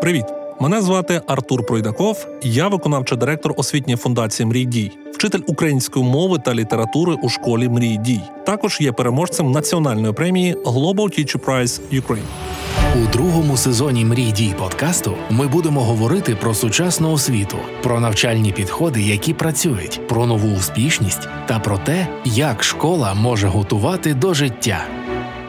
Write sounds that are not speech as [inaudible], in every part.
Привіт! Мене звати Артур Пройдаков. Я виконавчий директор освітньої фундації Мрій дій, вчитель української мови та літератури у школі Мрій дій. Також є переможцем національної премії Global Teacher Prize Ukraine. У другому сезоні Мрій дій подкасту ми будемо говорити про сучасну освіту, про навчальні підходи, які працюють, про нову успішність та про те, як школа може готувати до життя.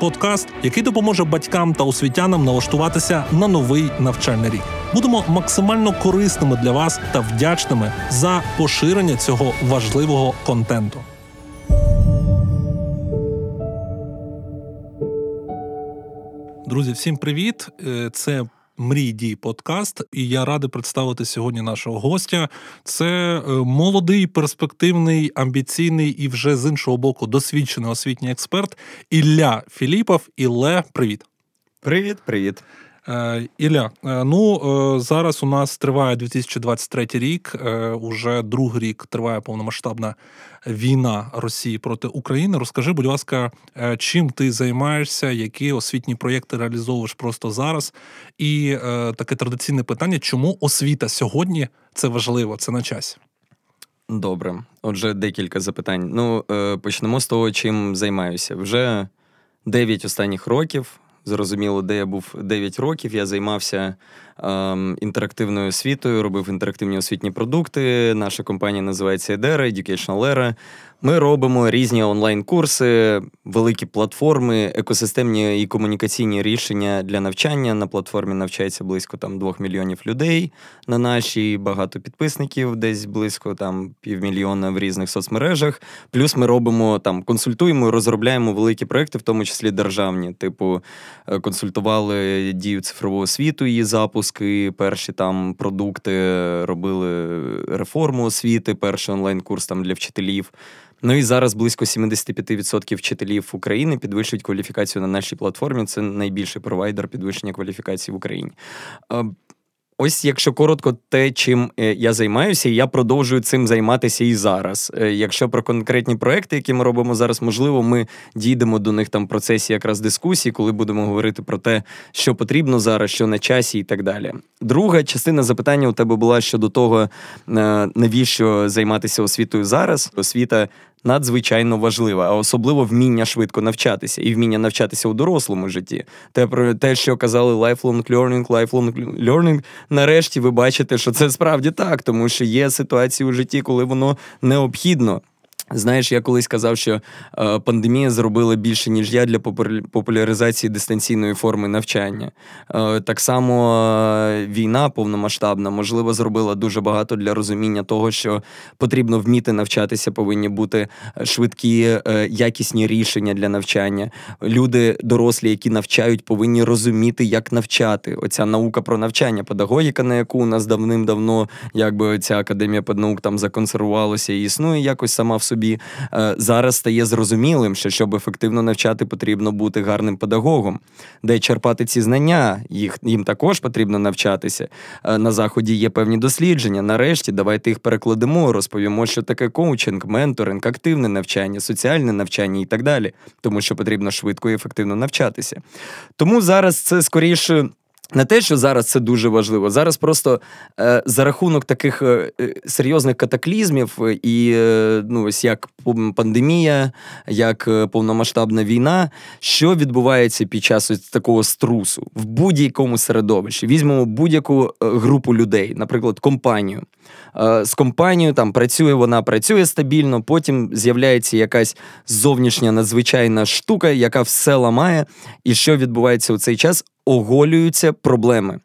Подкаст, який допоможе батькам та освітянам налаштуватися на новий навчальний рік. Будемо максимально корисними для вас та вдячними за поширення цього важливого контенту. Друзі, всім привіт! Е, Це Мрій дій подкаст, і я радий представити сьогодні нашого гостя. Це е, молодий, перспективний, амбіційний і вже з іншого боку досвідчений освітній експерт Ілля Філіпов. Ілле, привіт. Привіт, привіт. Е, Ілля, е, ну зараз у нас триває 2023 рік. Уже другий рік триває повномасштабна війна Росії проти України. Розкажи, будь ласка, е, чим ти займаєшся, які освітні проєкти реалізовуєш просто зараз? І е, таке традиційне питання: чому освіта сьогодні це важливо, це на часі? Добре. Отже, декілька запитань. Ну, е, почнемо з того, чим займаюся. Вже 9 останніх років. Зрозуміло, де я був 9 років. Я займався ем, інтерактивною освітою, робив інтерактивні освітні продукти. Наша компанія називається Edera, Educational Era. Ми робимо різні онлайн-курси, великі платформи, екосистемні і комунікаційні рішення для навчання. На платформі навчається близько там 2 мільйонів людей на нашій, багато підписників, десь близько там півмільйона в різних соцмережах. Плюс ми робимо там, консультуємо розробляємо великі проекти, в тому числі державні. Типу, е, консультували дію цифрового світу, її запуски, перші там продукти, робили реформу освіти, перший онлайн-курс там для вчителів. Ну і зараз близько 75% вчителів України підвищують кваліфікацію на нашій платформі. Це найбільший провайдер підвищення кваліфікації в Україні. Ось, якщо коротко, те, чим е, я займаюся, і я продовжую цим займатися і зараз. Е, Якщо про конкретні проекти, які ми робимо зараз, можливо, ми дійдемо до них там в процесі якраз дискусії, коли будемо говорити про те, що потрібно зараз, що на часі, і так далі. Друга частина запитання у тебе була щодо того, е, навіщо займатися освітою зараз. Освіта надзвичайно важлива, а особливо вміння швидко навчатися і вміння навчатися у дорослому житті. Те про те, що казали lifelong learning, lifelong learning, нарешті ви бачите, що це справді так, тому що є ситуації у житті, коли воно необхідно. Знаєш, я колись казав, що е, пандемія зробила більше, ніж я для популя- популяризації дистанційної форми навчання. Е, так само е, війна повномасштабна, можливо, зробила дуже багато для розуміння того, що потрібно вміти навчатися, повинні бути швидкі, е, якісні рішення для навчання. Люди, дорослі, які навчають, повинні розуміти, як навчати. Оця наука про навчання, педагогіка, на яку у нас давним-давно, якби ця академія педнаук там законсервувалася і існує якось сама в собі. Е, Зараз стає зрозумілим, що щоб ефективно навчати, потрібно бути гарним педагогом, де черпати ці знання, їх їм також потрібно навчатися. Е, На заході є певні дослідження. Нарешті давайте їх перекладемо, розповімо, що таке коучинг, менторинг, активне навчання, соціальне навчання і так далі, тому що потрібно швидко і ефективно навчатися. Тому зараз це скоріше. Не те, що зараз це дуже важливо. Зараз просто е, за рахунок таких е, е, серйозних катаклізмів, е, і е, ну ось як пандемія, як е, повномасштабна війна, що відбувається під час ось такого струсу в будь-якому середовищі. Візьмемо будь-яку групу людей, наприклад, компанію. З компанією там працює, вона працює стабільно, потім з'являється якась зовнішня надзвичайна штука, яка все ламає. І що відбувається у цей час? Оголюються проблеми.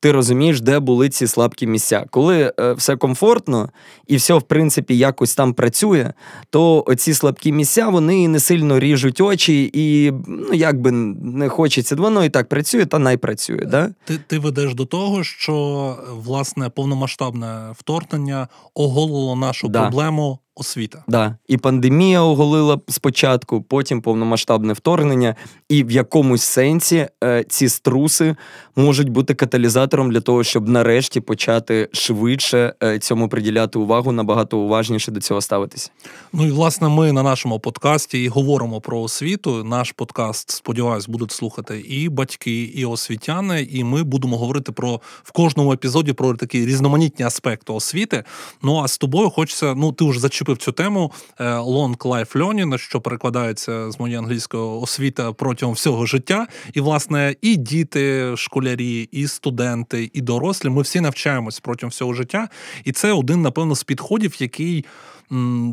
Ти розумієш, де були ці слабкі місця. Коли е, все комфортно і все, в принципі, якось там працює, то оці слабкі місця вони не сильно ріжуть очі, і ну якби не хочеться, воно і так працює, та най працює. Да? Ти, ти ведеш до того, що власне повномасштабне вторгнення оголило нашу Да. проблему освіта. Да. І пандемія оголила спочатку, потім повномасштабне вторгнення, і в якомусь сенсі е, ці струси можуть бути каталізатором для того, щоб нарешті почати швидше е, цьому приділяти увагу, набагато уважніше до цього ставитися. Ну і власне ми на нашому подкасті і говоримо про освіту. Наш подкаст, сподіваюсь, будуть слухати і батьки, і освітяни. І ми будемо говорити про в кожному епізоді про такі різноманітні аспекти освіти. Ну а з тобою хочеться. Ну ти вже зачепив цю тему е, long life learning, що перекладається з моєї англійської освіта протягом всього життя. І власне і діти, школярі, і студенти, і дорослі. Ми всі навчаємось протягом всього життя, і це один, напевно, з підходів, який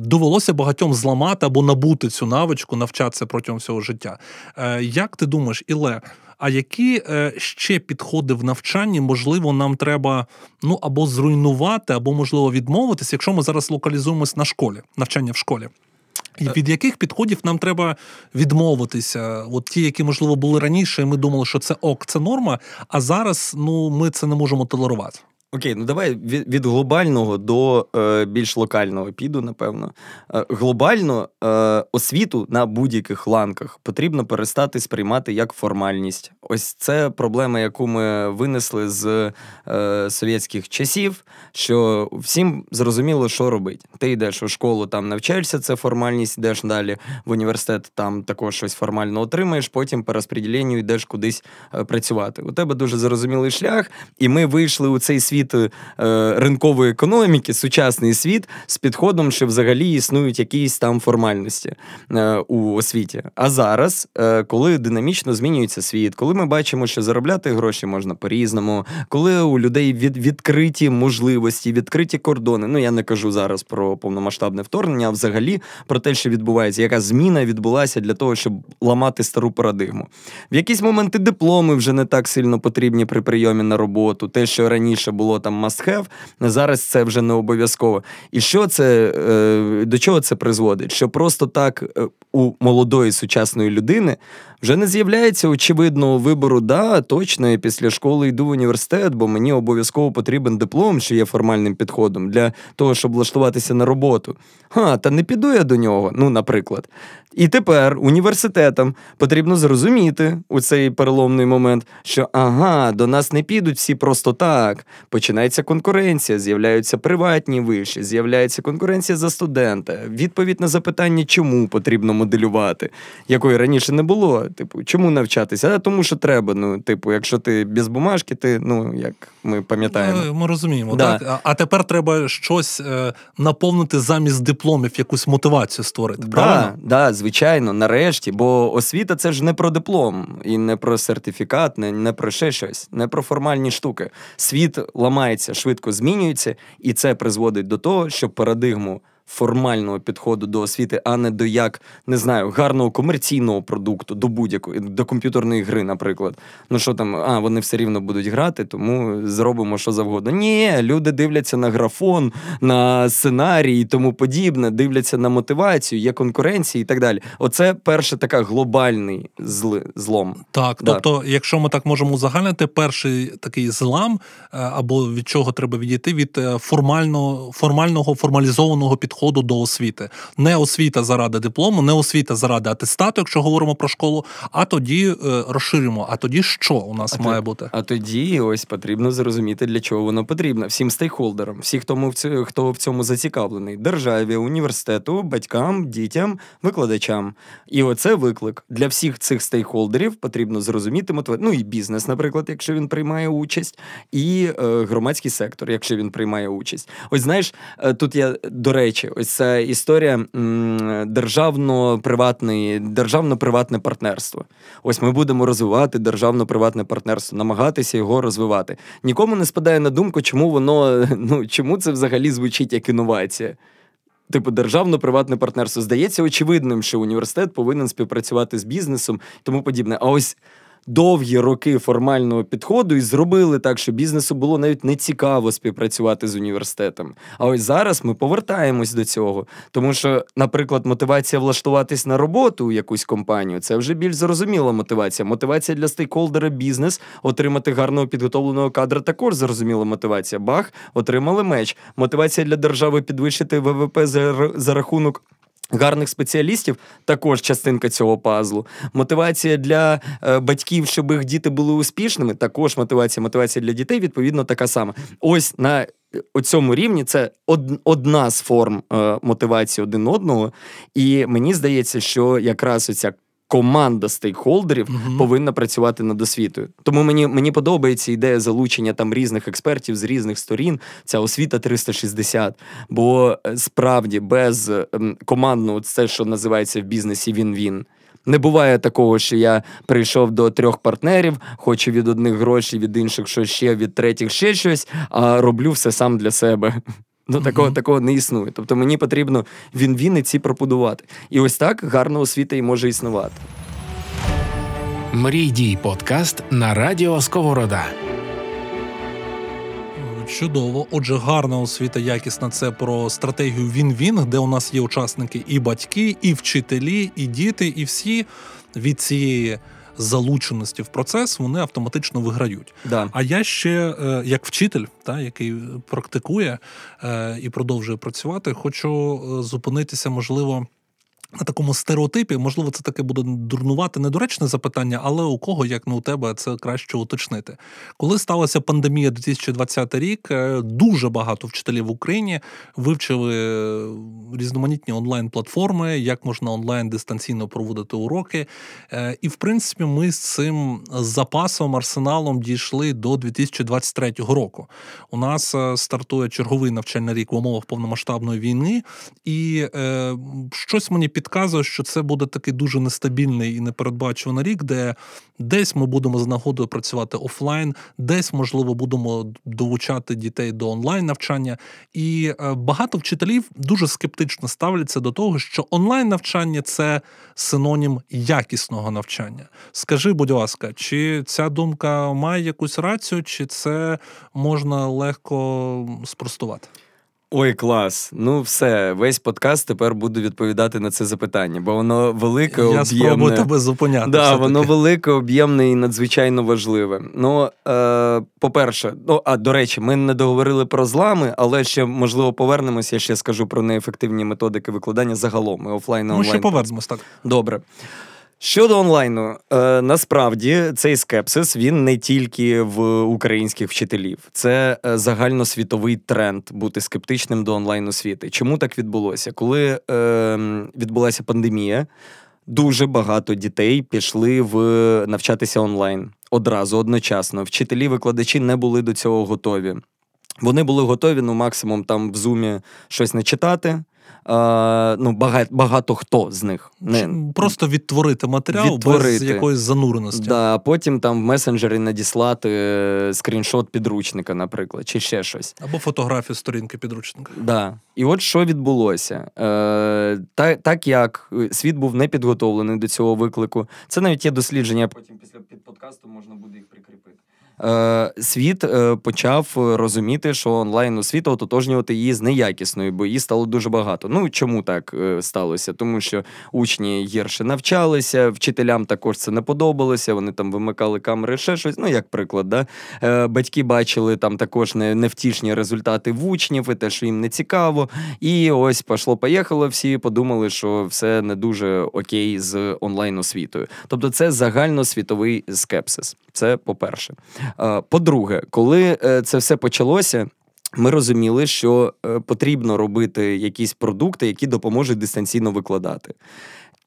довелося багатьом зламати або набути цю навичку, навчатися протягом всього життя. Е, як ти думаєш, Іле? А які е, ще підходи в навчанні, можливо, нам треба ну або зруйнувати, або можливо відмовитися, якщо ми зараз локалізуємось на школі, навчання в школі? І е. від яких підходів нам треба відмовитися? От ті, які можливо були раніше, і ми думали, що це ок, це норма. А зараз ну ми це не можемо толерувати. Окей, ну давай від від глобального до е, більш локального піду, напевно. Е, глобально е, освіту на будь-яких ланках потрібно перестати сприймати як формальність. Ось це проблема, яку ми винесли з е, совєтських часів, що всім зрозуміло, що робити. Ти йдеш у школу, там навчаєшся, це формальність, йдеш далі в університет, там також щось формально отримаєш, потім по розподіленню йдеш кудись е, працювати. У тебе дуже зрозумілий шлях, і ми вийшли у цей світ світ е, ринкової економіки, сучасний світ з підходом, що взагалі існують якісь там формальності е, у освіті. А зараз, е, коли динамічно змінюється світ, коли ми бачимо, що заробляти гроші можна по-різному, коли у людей від, відкриті можливості, відкриті кордони. Ну я не кажу зараз про повномасштабне вторгнення, а взагалі про те, що відбувається, яка зміна відбулася для того, щоб ламати стару парадигму. В якісь моменти дипломи вже не так сильно потрібні при прийомі на роботу, те, що раніше було було там must have, зараз це вже не обов'язково. І що це е, до чого це призводить? Що просто так е, у молодої сучасної людини вже не з'являється очевидного вибору, да, точно, я після школи йду в університет, бо мені обов'язково потрібен диплом, що є формальним підходом для того, щоб влаштуватися на роботу. Ха, та не піду я до нього, ну, наприклад. І тепер університетам потрібно зрозуміти у цей переломний момент, що ага, до нас не підуть всі просто так. Починається конкуренція, з'являються приватні виші, з'являється конкуренція за студента. Відповідь на запитання, чому потрібно моделювати, якої раніше не було. Типу, чому навчатися? А тому, що треба. Ну, типу, якщо ти без бумажки, ти ну як ми пам'ятаємо. Ми, ми розуміємо, да. так? А, а тепер треба щось е, наповнити замість дипломів, якусь мотивацію створити. Да, правильно? Да, звичайно, нарешті. Бо освіта це ж не про диплом, і не про сертифікат, не, не про ще щось, не про формальні штуки. Світ ламається, швидко змінюється, і це призводить до того, що парадигму формального підходу до освіти, а не до як не знаю, гарного комерційного продукту, до будь-якої до комп'ютерної гри, наприклад. Ну що там, а вони все рівно будуть грати, тому зробимо що завгодно. Ні, люди дивляться на графон, на сценарій і тому подібне, дивляться на мотивацію, є конкуренція і так далі. Оце перше така глобальний зли, злом. Так, да. тобто, якщо ми так можемо узагальнити, перший такий злам, е, або від чого треба відійти від е, формального формального формалізованого підходу підходу до освіти. Не освіта заради диплому, не освіта заради атестату, якщо говоримо про школу. А тоді е, розширимо. А тоді що у нас а має то, бути? А тоді ось потрібно зрозуміти, для чого воно потрібно. Всім стейкхолдерам, всі, хто в цьому, хто в цьому зацікавлений, державі, університету, батькам, дітям, викладачам. І оце виклик для всіх цих стейкхолдерів потрібно зрозуміти мотивацію. Ну і бізнес, наприклад, якщо він приймає участь, і е, громадський сектор, якщо він приймає участь. Ось знаєш, е, тут я до речі ось ця історія державно-приватної, державно-приватне партнерство. Ось ми будемо розвивати державно-приватне партнерство, намагатися його розвивати. Нікому не спадає на думку, чому воно [laughs] ну чому це взагалі звучить як інновація. Типу, державно-приватне партнерство здається очевидним, що університет повинен співпрацювати з бізнесом і тому подібне. А ось довгі роки формального підходу і зробили так, що бізнесу було навіть не цікаво співпрацювати з університетом. А ось зараз ми повертаємось до цього. Тому що, наприклад, мотивація влаштуватись на роботу у якусь компанію це вже більш зрозуміла мотивація. Мотивація для стейкхолдера бізнес отримати гарного підготовленого кадра також зрозуміла мотивація. Бах, отримали меч. Мотивація для держави підвищити ВВП за, за рахунок. Гарних спеціалістів також частинка цього пазлу. Мотивація для е, батьків, щоб їх діти були успішними. Також мотивація. Мотивація для дітей відповідно така сама. Ось на цьому рівні це од, одна з форм е, мотивації один одного. І мені здається, що якраз оця команда стейкхолдерів uh повинна працювати над освітою. Тому мені мені подобається ідея залучення там різних експертів з різних сторін. Ця освіта 360. Бо е, справді без ем, командного це, що називається в бізнесі він-він. Не буває такого, що я прийшов до трьох партнерів, хочу від одних гроші, від інших щось ще, від третіх ще щось, а роблю все сам для себе. Ну, такого mm-hmm. такого не існує. Тобто мені потрібно він він і ці пропудувати. І ось так гарна освіта і може існувати. Мрій дій подкаст на радіо Сковорода. Чудово. Отже, гарна освіта, якісна це про стратегію він-він, де у нас є учасники і батьки, і вчителі, і діти, і всі від цієї залученості в процес, вони автоматично виграють. Да. А я ще, е, як вчитель, та, який практикує е, і продовжує працювати, хочу е, зупинитися, можливо на такому стереотипі, можливо, це таке буде дурнувати недоречне запитання, але у кого, як не у тебе, це краще уточнити. Коли сталася пандемія 2020 рік, е, дуже багато вчителів в Україні вивчили е, різноманітні онлайн-платформи, як можна онлайн дистанційно проводити уроки. Е, і, в принципі, ми з цим запасом, арсеналом дійшли до 2023 року. У нас стартує черговий навчальний рік в умовах повномасштабної війни, і щось мені підказує, що це буде такий дуже нестабільний і непередбачуваний рік, де десь ми будемо з нагодою працювати офлайн, десь, можливо, будемо долучати дітей до онлайн навчання. І е, багато вчителів дуже скептично ставляться до того, що онлайн навчання це синонім якісного навчання. Скажи, будь ласка, чи ця думка має якусь рацію, чи це можна легко спростувати? Ой, клас. Ну, все, весь подкаст тепер буду відповідати на це запитання, бо воно велике, об'ємне. Я спробую тебе зупиняти. Да, воно велике, об'ємне і надзвичайно важливе. Ну, е, по-перше, ну а до речі, ми не договорили про злами, але ще можливо повернемось. Я ще скажу про неефективні методики викладання загалом. і офлайн онлайн. Ну, ще повернемось так. Добре. Щодо онлайну, е, насправді цей скепсис він не тільки в українських вчителів, це е, загальносвітовий тренд бути скептичним до онлайн освіти. Чому так відбулося? Коли е, відбулася пандемія, дуже багато дітей пішли в навчатися онлайн одразу одночасно. Вчителі, викладачі не були до цього готові. Вони були готові ну максимум там в зумі щось не читати ну, багато, багато хто з них. Не, Просто відтворити матеріал відтворити. без якоїсь зануреності. Да, Потім там в месенджері надіслати е, скріншот підручника, наприклад, чи ще щось. Або фотографію сторінки підручника. Да. І от що відбулося. Е, Так так як світ був не підготовлений до цього виклику, це навіть є дослідження, потім після під подкасту можна буде їх прикріпити. Е, світ е, почав розуміти, що онлайн освіта ототожнювати її з неякісною, бо її стало дуже багато. Ну чому так е, сталося? Тому що учні гірше навчалися, вчителям також це не подобалося. Вони там вимикали камери, ще щось. Ну як приклад, да батьки бачили там також невтішні результати в учнів, і те, що їм не цікаво. І ось пішло, поїхало. Всі подумали, що все не дуже окей з онлайн освітою. Тобто, це загальносвітовий скепсис. Це по перше. По-друге, коли е, це все почалося. Ми розуміли, що е, потрібно робити якісь продукти, які допоможуть дистанційно викладати.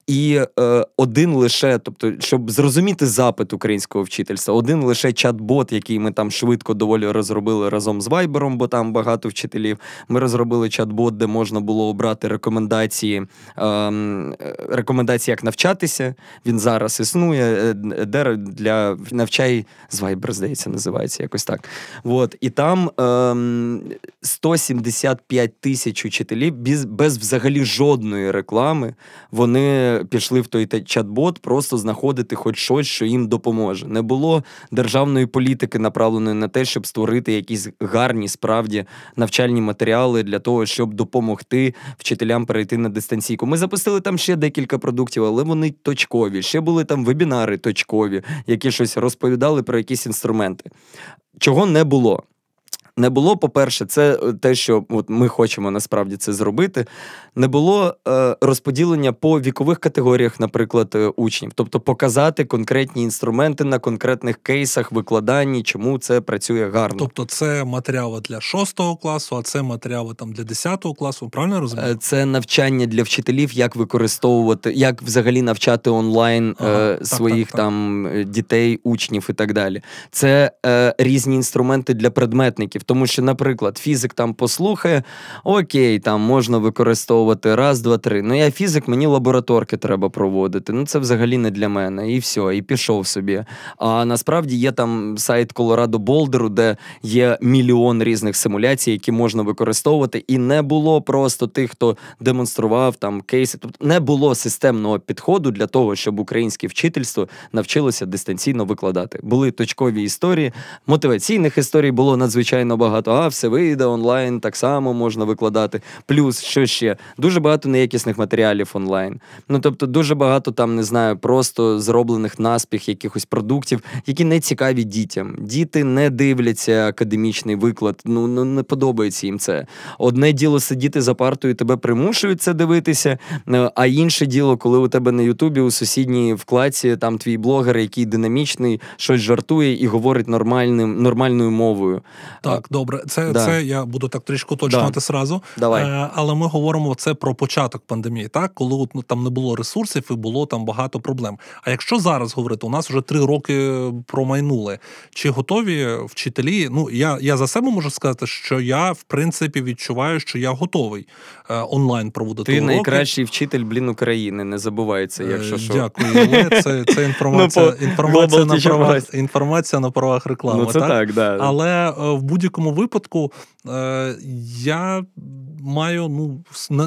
І е, один лише, тобто, щоб зрозуміти запит українського вчительства, один лише чат-бот, який ми там швидко доволі розробили разом з Вайбером, бо там багато вчителів. Ми розробили чат-бот, де можна було обрати рекомендації, е, рекомендації, як навчатися. Він зараз існує, е, де для навчай з Viber, здається, називається якось так. От. І там ем, 175 тисяч учителів без, без взагалі жодної реклами. Вони пішли в той чат-бот, просто знаходити хоч щось, що їм допоможе. Не було державної політики, направленої на те, щоб створити якісь гарні справді навчальні матеріали для того, щоб допомогти вчителям перейти на дистанційку. Ми запустили там ще декілька продуктів, але вони точкові. Ще були там вебінари точкові, які щось розповідали про якісь інструменти. Чого не було? Не було, по-перше, це е, те, що от ми хочемо насправді це зробити. Не було е, розподілення по вікових категоріях, наприклад, е, учнів, тобто показати конкретні інструменти на конкретних кейсах, викладанні, чому це працює гарно. Тобто, це матеріали для 6 класу, а це матеріали там для 10 класу. Правильно розумію? Е, це навчання для вчителів, як використовувати, як взагалі навчати онлайн ага, е, так, своїх так, так. там дітей, учнів і так далі. Це е, різні інструменти для предметників фізиків, тому що, наприклад, фізик там послухає, окей, там можна використовувати раз, два, три. Ну я фізик, мені лабораторки треба проводити. Ну це взагалі не для мене. І все, і пішов собі. А насправді є там сайт Колорадо Болдеру, де є мільйон різних симуляцій, які можна використовувати, і не було просто тих, хто демонстрував там кейси. Тобто не було системного підходу для того, щоб українське вчительство навчилося дистанційно викладати. Були точкові історії, мотиваційних історій було надзвичайно багато. А все вийде онлайн, так само можна викладати. Плюс що ще дуже багато неякісних матеріалів онлайн. Ну тобто, дуже багато там не знаю, просто зроблених наспіх якихось продуктів, які не цікаві дітям. Діти не дивляться академічний виклад. Ну ну не подобається їм це. Одне діло сидіти за партою, тебе примушують це дивитися. Е, а інше діло, коли у тебе на Ютубі у сусідній вкладці там твій блогер, який динамічний, щось жартує і говорить нормальним нормальною мовою. Так. Так, добре, це да. це я буду так трішки уточнювати да. сразу. Давай. Е, але ми говоримо це про початок пандемії, так коли от, ну, там не було ресурсів і було там багато проблем. А якщо зараз говорити, у нас вже три роки промайнули. Чи готові вчителі? Ну я я за себе можу сказати, що я в принципі відчуваю, що я готовий е, онлайн проводити. Ти уроки. найкращий вчитель блін України. Не забувай це, якщо що. Дякую. Але це це [laughs] інформація. Ну, інформація на правах інформація на правах реклами. Ну, це так, так да. але е, в будь будь-якому випадку е, я маю ну,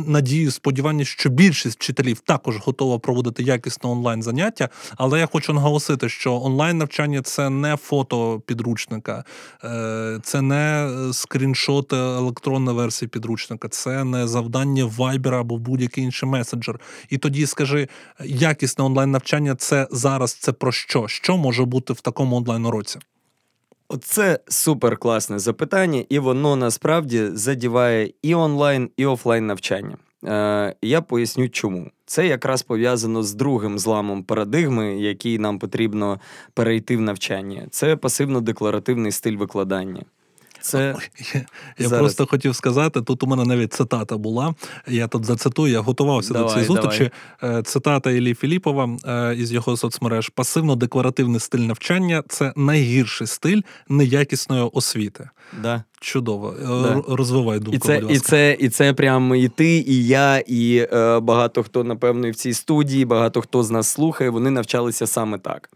надію, сподівання, що більшість вчителів також готова проводити якісне онлайн заняття. Але я хочу наголосити, що онлайн навчання це не фото підручника, е, це не скріншот електронної версії підручника, це не завдання Viber або будь-який інший месенджер. І тоді скажи, якісне онлайн навчання це зараз це про що? Що може бути в такому онлайн уроці? Оце супер класне запитання, і воно насправді задіває і онлайн, і офлайн навчання. Е, Я поясню, чому це якраз пов'язано з другим зламом парадигми, який нам потрібно перейти в навчання. Це пасивно-декларативний стиль викладання. Це Я зараз. просто хотів сказати, тут у мене навіть цитата була. Я тут зацитую, я готувався давай, до цієї зустрічі. Давай. Е, цитата Іллі Філіпова е, із його соцмереж: пасивно-декларативний стиль навчання це найгірший стиль неякісної освіти. Да. Чудово. Е, да. Розвивай думку. І це, будь ласка. і це, і це прямо і ти, і я, і е, багато хто, напевно, і в цій студії, багато хто з нас слухає, вони навчалися саме так.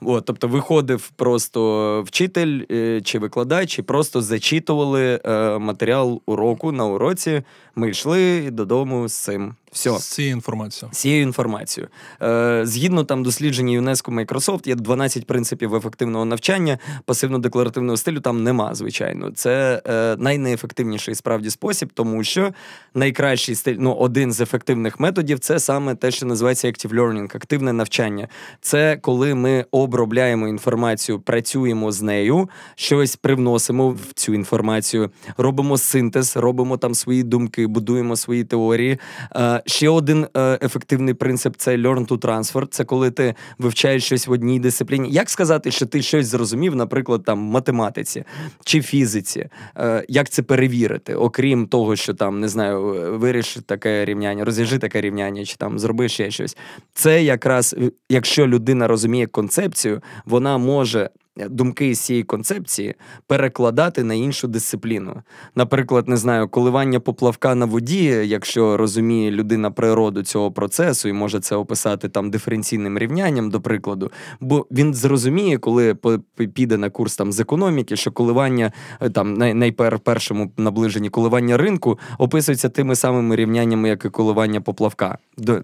От, Тобто виходив просто вчитель е, чи викладач, і просто зачитували е, матеріал уроку на уроці. Ми йшли додому з цим. Все. З цією інформацією. З цією інформацією. Е, Згідно там дослідження ЮНЕСКО Microsoft, є 12 принципів ефективного навчання, пасивно-декларативного стилю там нема, звичайно. Це е, найнеефективніший справді спосіб, тому що найкращий стиль, ну, один з ефективних методів це саме те, що називається active learning, активне навчання. Це коли ми обробляємо інформацію, працюємо з нею, щось привносимо в цю інформацію, робимо синтез, робимо там свої думки, будуємо свої теорії. Е, Ще один е, ефективний принцип це learn to transfer. Це коли ти вивчаєш щось в одній дисципліні. Як сказати, що ти щось зрозумів, наприклад, там в математиці чи фізиці? Е, Як це перевірити? Окрім того, що там не знаю, виріш таке рівняння, розв'яжи таке рівняння, чи там зроби ще щось. Це якраз якщо людина розуміє концепцію, вона може думки з цієї концепції перекладати на іншу дисципліну. Наприклад, не знаю, коливання поплавка на воді, якщо розуміє людина природу цього процесу і може це описати там диференційним рівнянням, до прикладу, бо він зрозуміє, коли піде на курс там з економіки, що коливання е, там найпершому наближенні коливання ринку описується тими самими рівняннями, як і коливання поплавка.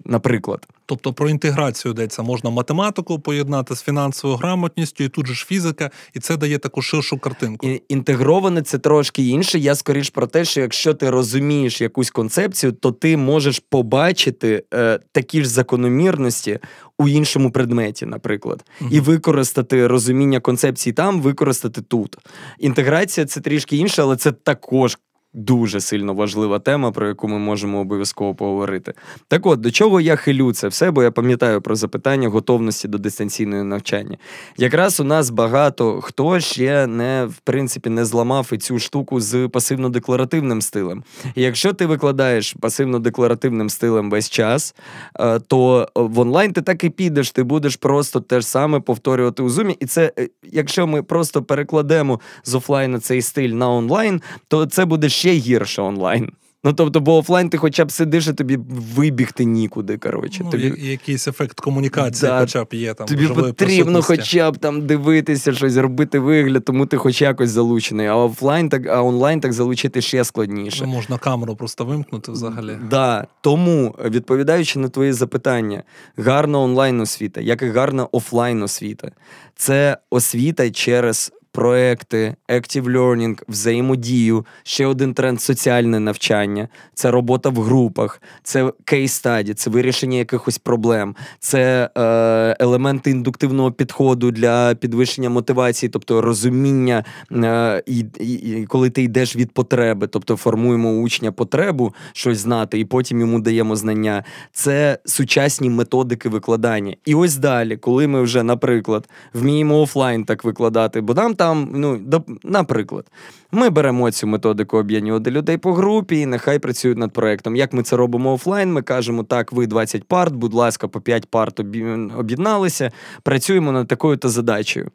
Наприклад, тобто про інтеграцію йдеться можна математику поєднати з фінансовою грамотністю, і тут же ж фізика, і це дає таку ширшу картинку. І, Інтегроване це трошки інше. Я скоріш про те, що якщо ти розумієш якусь концепцію, то ти можеш побачити е, такі ж закономірності у іншому предметі, наприклад, uh і використати розуміння концепції там, використати тут. Інтеграція це трішки інше, але це також дуже сильно важлива тема, про яку ми можемо обов'язково поговорити. Так от, до чого я хилю це все, бо я пам'ятаю про запитання готовності до дистанційного навчання. Якраз у нас багато хто ще не в принципі не зламав і цю штуку з пасивно-декларативним стилем. І якщо ти викладаєш пасивно-декларативним стилем весь час, е, то в онлайн ти так і підеш, ти будеш просто те ж саме повторювати у зумі. І це, е, якщо ми просто перекладемо з офлайну цей стиль на онлайн, то це буде ще гірше онлайн. Ну, тобто, бо офлайн ти хоча б сидиш, і тобі вибігти нікуди. коротше. Ну, тобі... Якийсь ефект комунікації, да, хоча б є там. Тобі потрібно хоча б там дивитися, щось робити вигляд, тому ти хоч якось залучений. А офлайн так, а онлайн так залучити ще складніше. Ну, Можна камеру просто вимкнути взагалі. Да. Тому, відповідаючи на твої запитання, гарна онлайн освіта, як і гарна офлайн освіта, це освіта через проекти, active learning, взаємодію, ще один тренд соціальне навчання, це робота в групах, це case study, це вирішення якихось проблем, це е, елементи індуктивного підходу для підвищення мотивації, тобто розуміння, е, і, і, коли ти йдеш від потреби, тобто формуємо учня потребу щось знати, і потім йому даємо знання. Це сучасні методики викладання. І ось далі, коли ми вже, наприклад, вміємо офлайн так викладати, бо нам там, ну, до, наприклад, ми беремо цю методику об'єднувати людей по групі і нехай працюють над проектом. Як ми це робимо офлайн, ми кажемо, так, ви 20 парт, будь ласка, по 5 парт об'єдналися, працюємо над такою-то задачею.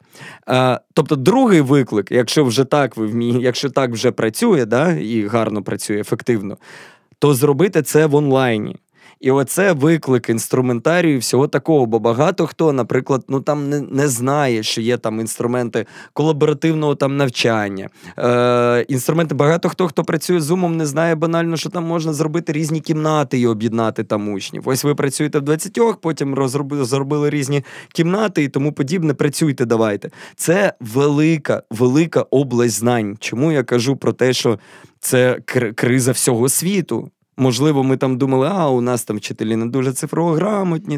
А, Тобто, другий виклик, якщо вже так ви вмієте, якщо так вже працює, да, і гарно працює ефективно, то зробити це в онлайні. І оце виклик інструментарію всього такого. Бо багато хто, наприклад, ну там не не знає, що є там інструменти колаборативного там навчання. Е, Інструменти багато хто, хто працює з Zoom, не знає банально, що там можна зробити різні кімнати і об'єднати там учнів. Ось ви працюєте в 20, потім розробили, зробили різні кімнати і тому подібне. Працюйте, давайте. Це велика, велика область знань. Чому я кажу про те, що це криза всього світу. Можливо, ми там думали, а у нас там вчителі не дуже цифрово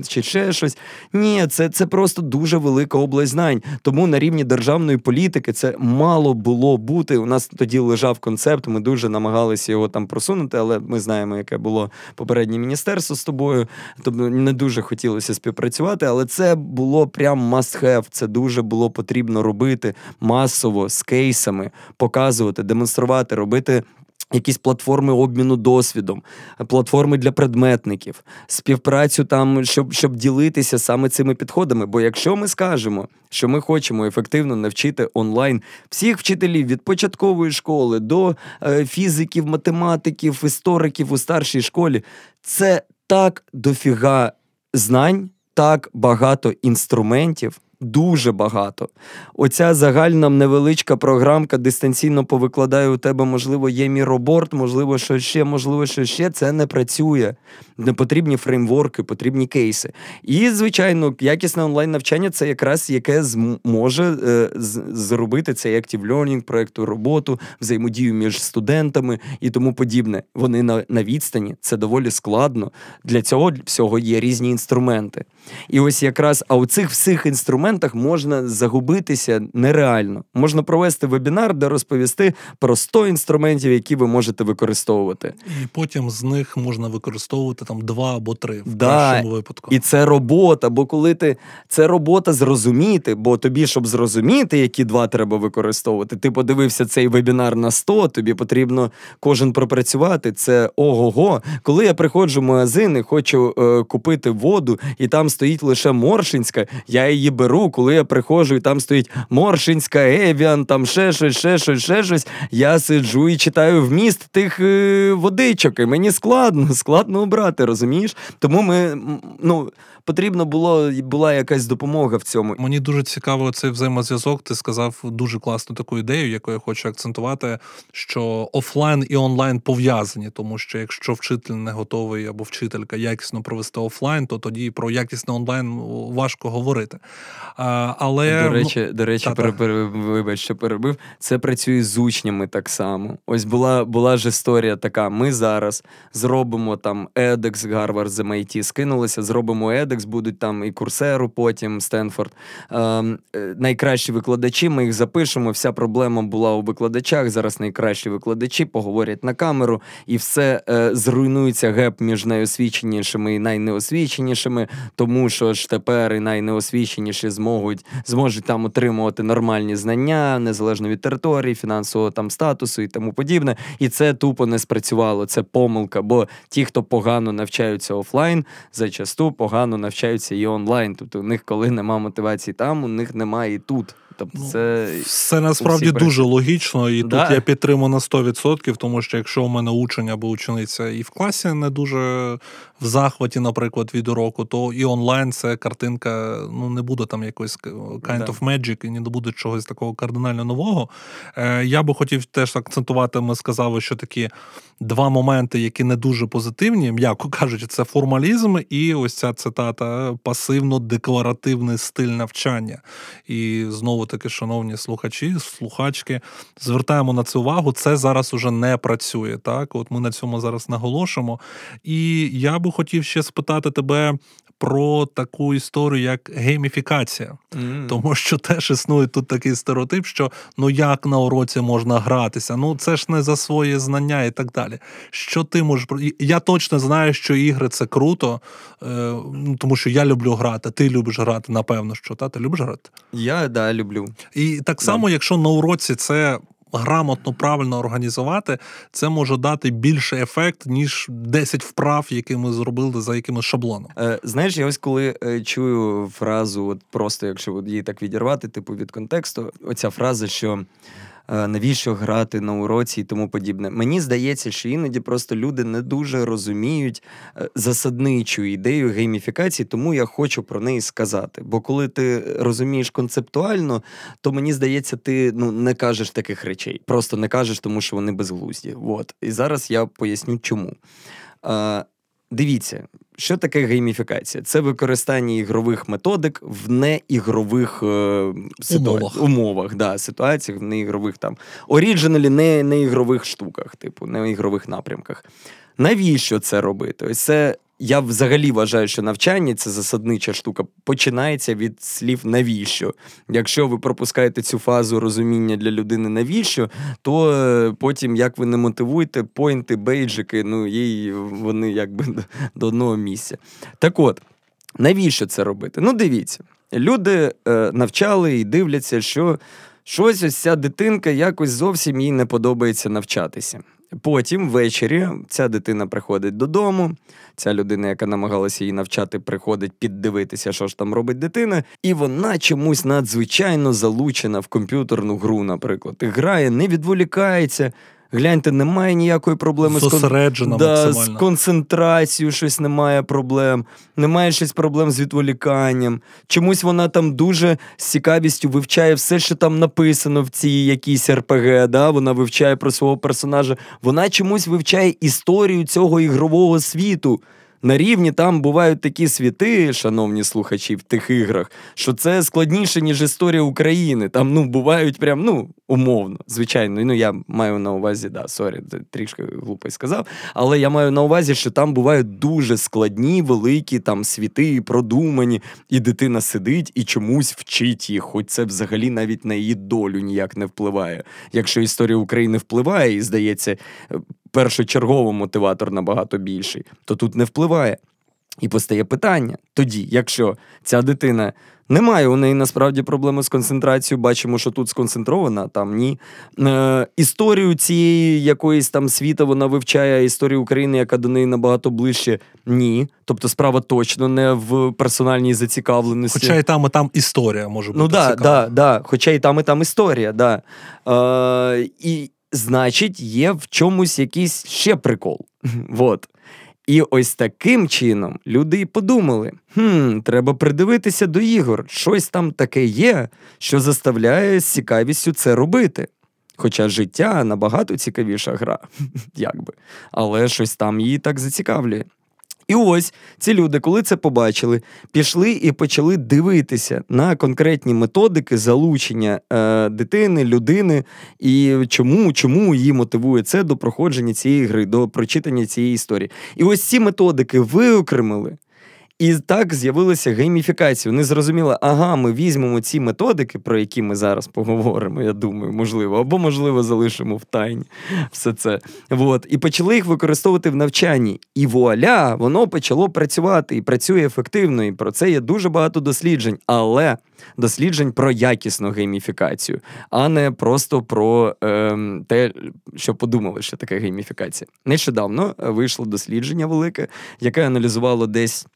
чи ще щось. Ні, це це просто дуже велика область знань. Тому на рівні державної політики це мало було бути. У нас тоді лежав концепт. Ми дуже намагалися його там просунути, але ми знаємо, яке було попереднє міністерство з тобою. Тобто не дуже хотілося співпрацювати, але це було прям must have. Це дуже було потрібно робити масово з кейсами, показувати, демонструвати, робити Якісь платформи обміну досвідом, платформи для предметників, співпрацю там, щоб щоб ділитися саме цими підходами. Бо якщо ми скажемо, що ми хочемо ефективно навчити онлайн всіх вчителів від початкової школи до е, фізиків, математиків, істориків у старшій школі, це так дофіга знань, так багато інструментів, Дуже багато. Оця загальна невеличка програмка дистанційно повикладає у тебе, можливо, є міроборд, можливо, що ще, можливо, що ще. Це не працює. Не потрібні фреймворки, потрібні кейси. І, звичайно, якісне онлайн-навчання це якраз яке зможе е, зробити цей active learning, проєкту роботу, взаємодію між студентами і тому подібне. Вони на, на відстані, це доволі складно. Для цього всього є різні інструменти. І ось якраз а у цих всіх інструментах можна загубитися нереально. Можна провести вебінар, де розповісти про 100 інструментів, які ви можете використовувати. І потім з них можна використовувати там два або три в да, першому випадку. І це робота, бо коли ти це робота зрозуміти, бо тобі, щоб зрозуміти, які два треба використовувати, ти подивився цей вебінар на 100, тобі потрібно кожен пропрацювати. Це ого-го. Коли я приходжу в магазин і хочу е, купити воду, і там стоїть лише Моршинська, я її беру. Коли я приходжу, і там стоїть Моршинська, Евіан, там ще щось, ще щось, ще щось. Я сиджу і читаю вміст тих е, водичок. І мені складно, [laughs] складно обрати, розумієш? Тому ми ну потрібно було була якась допомога в цьому. Мені дуже цікаво цей взаємозв'язок. Ти сказав дуже класну таку ідею, яку я хочу акцентувати, що офлайн і онлайн пов'язані, тому що якщо вчитель не готовий або вчителька якісно провести офлайн, то тоді про якісний онлайн важко говорити. А, Але до речі, ну, до речі, пере, пере, вибач, що перебив. Це працює з учнями так само. Ось була була ж історія така: ми зараз зробимо там edX Гарвард з MIT, скинулися, зробимо Яндекс, будуть там і Курсеру, потім Стенфорд. Ем, е, найкращі викладачі, ми їх запишемо. Вся проблема була у викладачах. Зараз найкращі викладачі поговорять на камеру, і все е, зруйнується геп між найосвіченішими і найнеосвіченішими, тому що ж тепер і найнеосвіченіші зможуть зможуть там отримувати нормальні знання, незалежно від території, фінансового там статусу і тому подібне. І це тупо не спрацювало. Це помилка. Бо ті, хто погано навчаються офлайн, зачасту погано навчаються і онлайн. Тобто у них, коли нема мотивації там, у них немає і тут. Тобто ну, це все насправді дуже логічно, і да. тут я підтримую на 100%, тому що якщо у мене учень або учениця і в класі не дуже в захваті, наприклад, від уроку, то і онлайн це картинка ну не буде там якоїсь kind of magic, і не буде чогось такого кардинально нового. Е, Я би хотів теж акцентувати, ми сказали, що такі два моменти, які не дуже позитивні, м'яко кажучи, це формалізм і ось ця цитата пасивно-декларативний стиль навчання. І знову таки, шановні слухачі, слухачки, звертаємо на це увагу. Це зараз уже не працює. Так, от ми на цьому зараз наголошуємо. І я би хотів ще спитати тебе про таку історію, як гейміфікація, mm. тому що теж існує тут такий стереотип, що ну як на уроці можна гратися, ну це ж не за своє знання і так далі. Що ти можеш Я точно знаю, що ігри це круто, е, ну, тому що я люблю грати. Ти любиш грати, напевно, що та ти любиш грати? Я да, люблю. І так само, да. якщо на уроці це грамотно, правильно організувати, це може дати більший ефект, ніж 10 вправ, які ми зробили за якимось шаблоном. Е, Знаєш, я ось коли е, чую фразу, от просто якщо її так відірвати, типу від контексту, оця фраза, що. Е, навіщо грати на уроці і тому подібне. Мені здається, що іноді просто люди не дуже розуміють е, засадничу ідею гейміфікації, тому я хочу про неї сказати. Бо коли ти розумієш концептуально, то мені здається, ти ну не кажеш таких речей. Просто не кажеш, тому що вони безглузді. От. І зараз я поясню, чому. Е, Дивіться, що таке гейміфікація? Це використання ігрових методик в неігрових е, ситуа... умовах, умовах да, ситуаціях, в неігрових там оріджиналі, не неігрових штуках, типу, неігрових напрямках. Навіщо це робити? Ось це я взагалі вважаю, що навчання це засаднича штука. Починається від слів навіщо. Якщо ви пропускаєте цю фазу розуміння для людини навіщо, то е, потім як ви не мотивуєте, поінти, бейджики, ну їй вони якби до одного місця. Так от, навіщо це робити? Ну, дивіться, люди е, навчали і дивляться, що щось ось ця дитинка якось зовсім їй не подобається навчатися. Потім ввечері ця дитина приходить додому. Ця людина, яка намагалася її навчати, приходить піддивитися, що ж там робить дитина, і вона чомусь надзвичайно залучена в комп'ютерну гру, наприклад. Грає, не відволікається. Гляньте, немає ніякої проблеми з кон... да, з концентрацією, щось немає проблем, немає щось проблем з відволіканням. Чомусь вона там дуже з цікавістю вивчає все, що там написано в цій якійсь RPG. Да? Вона вивчає про свого персонажа. Вона чомусь вивчає історію цього ігрового світу на рівні там бувають такі світи, шановні слухачі, в тих іграх, що це складніше, ніж історія України. Там ну бувають прям ну умовно, звичайно. Ну я маю на увазі, да, sorry, трішки глупо сказав. Але я маю на увазі, що там бувають дуже складні, великі там світи, продумані, і дитина сидить і чомусь вчить їх, хоч це взагалі навіть на її долю ніяк не впливає. Якщо історія України впливає, і здається, першочергово мотиватор набагато більший, то тут не впливає. І постає питання: тоді, якщо ця дитина Немає у неї насправді проблеми з концентрацією. Бачимо, що тут сконцентрована, там ні. Е, Історію цієї якоїсь там світу вона вивчає, історію України, яка до неї набагато ближче. Ні. Тобто справа точно не в персональній зацікавленості. Хоча і там, і там історія може бути. Ну да, да, да. Хоча і там, і там історія, да. Е, І значить, є в чомусь якийсь ще прикол. [laughs] Вот. І ось таким чином люди і подумали: хм, треба придивитися до ігор. Щось там таке є, що заставляє з цікавістю це робити. Хоча життя набагато цікавіша гра, [laughs] якби. Але щось там її так зацікавлює. І ось ці люди, коли це побачили, пішли і почали дивитися на конкретні методики залучення е, дитини, людини, і чому, чому її мотивує це до проходження цієї гри, до прочитання цієї історії. І ось ці методики виокремили. І так з'явилася гейміфікація. Вони зрозуміли, ага, ми візьмемо ці методики, про які ми зараз поговоримо, я думаю, можливо, або, можливо, залишимо в тайні все це. От. І почали їх використовувати в навчанні. І вуаля, воно почало працювати і працює ефективно. І про це є дуже багато досліджень. Але досліджень про якісну гейміфікацію, а не просто про ем, те, що подумали, що таке гейміфікація. Нещодавно вийшло дослідження велике, яке аналізувало десь.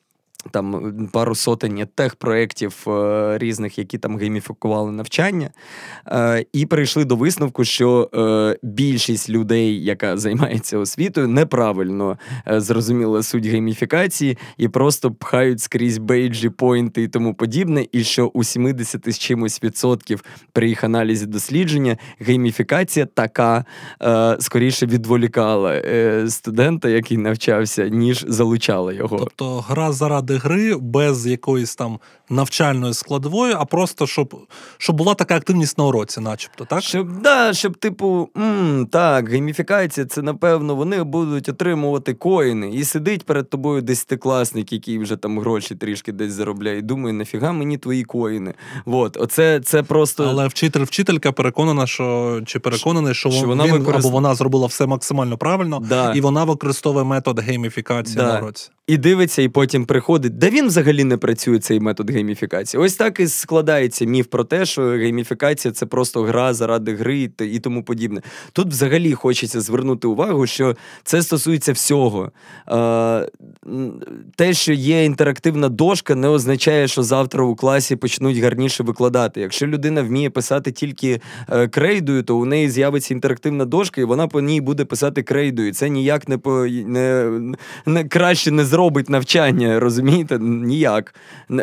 Там пару сотень техпроєктів е, різних, які там гейміфікували навчання, е, і прийшли до висновку, що е, більшість людей, яка [laughs] займається освітою, неправильно е, зрозуміла суть гейміфікації і просто пхають скрізь бейджі, поінти і тому подібне. І що у 70 з чимось відсотків при їх аналізі дослідження гейміфікація така е, скоріше відволікала е, студента, який навчався, ніж залучала його. Тобто гра заради гри без якоїсь там навчальної складової, а просто щоб щоб була така активність на уроці, начебто, так? Щоб, да, щоб, типу, м, так, гейміфікація, це напевно, вони будуть отримувати коїни. І сидить перед тобою десятикласник, який вже там гроші трішки десь заробляє, і думає, нафіга мені твої коїни. От, оце це просто. Але вчитель, вчителька переконана, що чи переконаний, що, Що вона він використ- або вона зробила все максимально правильно, Да. і вона використовує метод гейміфікації Да. на уроці. І дивиться, і потім приходить. Да він взагалі не працює цей метод гейміфікації. Ось так і складається міф про те, що гейміфікація це просто гра заради гри і тому подібне. Тут взагалі хочеться звернути увагу, що це стосується всього. Те, що є інтерактивна дошка, не означає, що завтра у класі почнуть гарніше викладати. Якщо людина вміє писати тільки е, крейдою, то у неї з'явиться інтерактивна дошка, і вона по ній буде писати крейдою. Це ніяк не по не, не краще не зробить навчання, розумієте? Ніяк.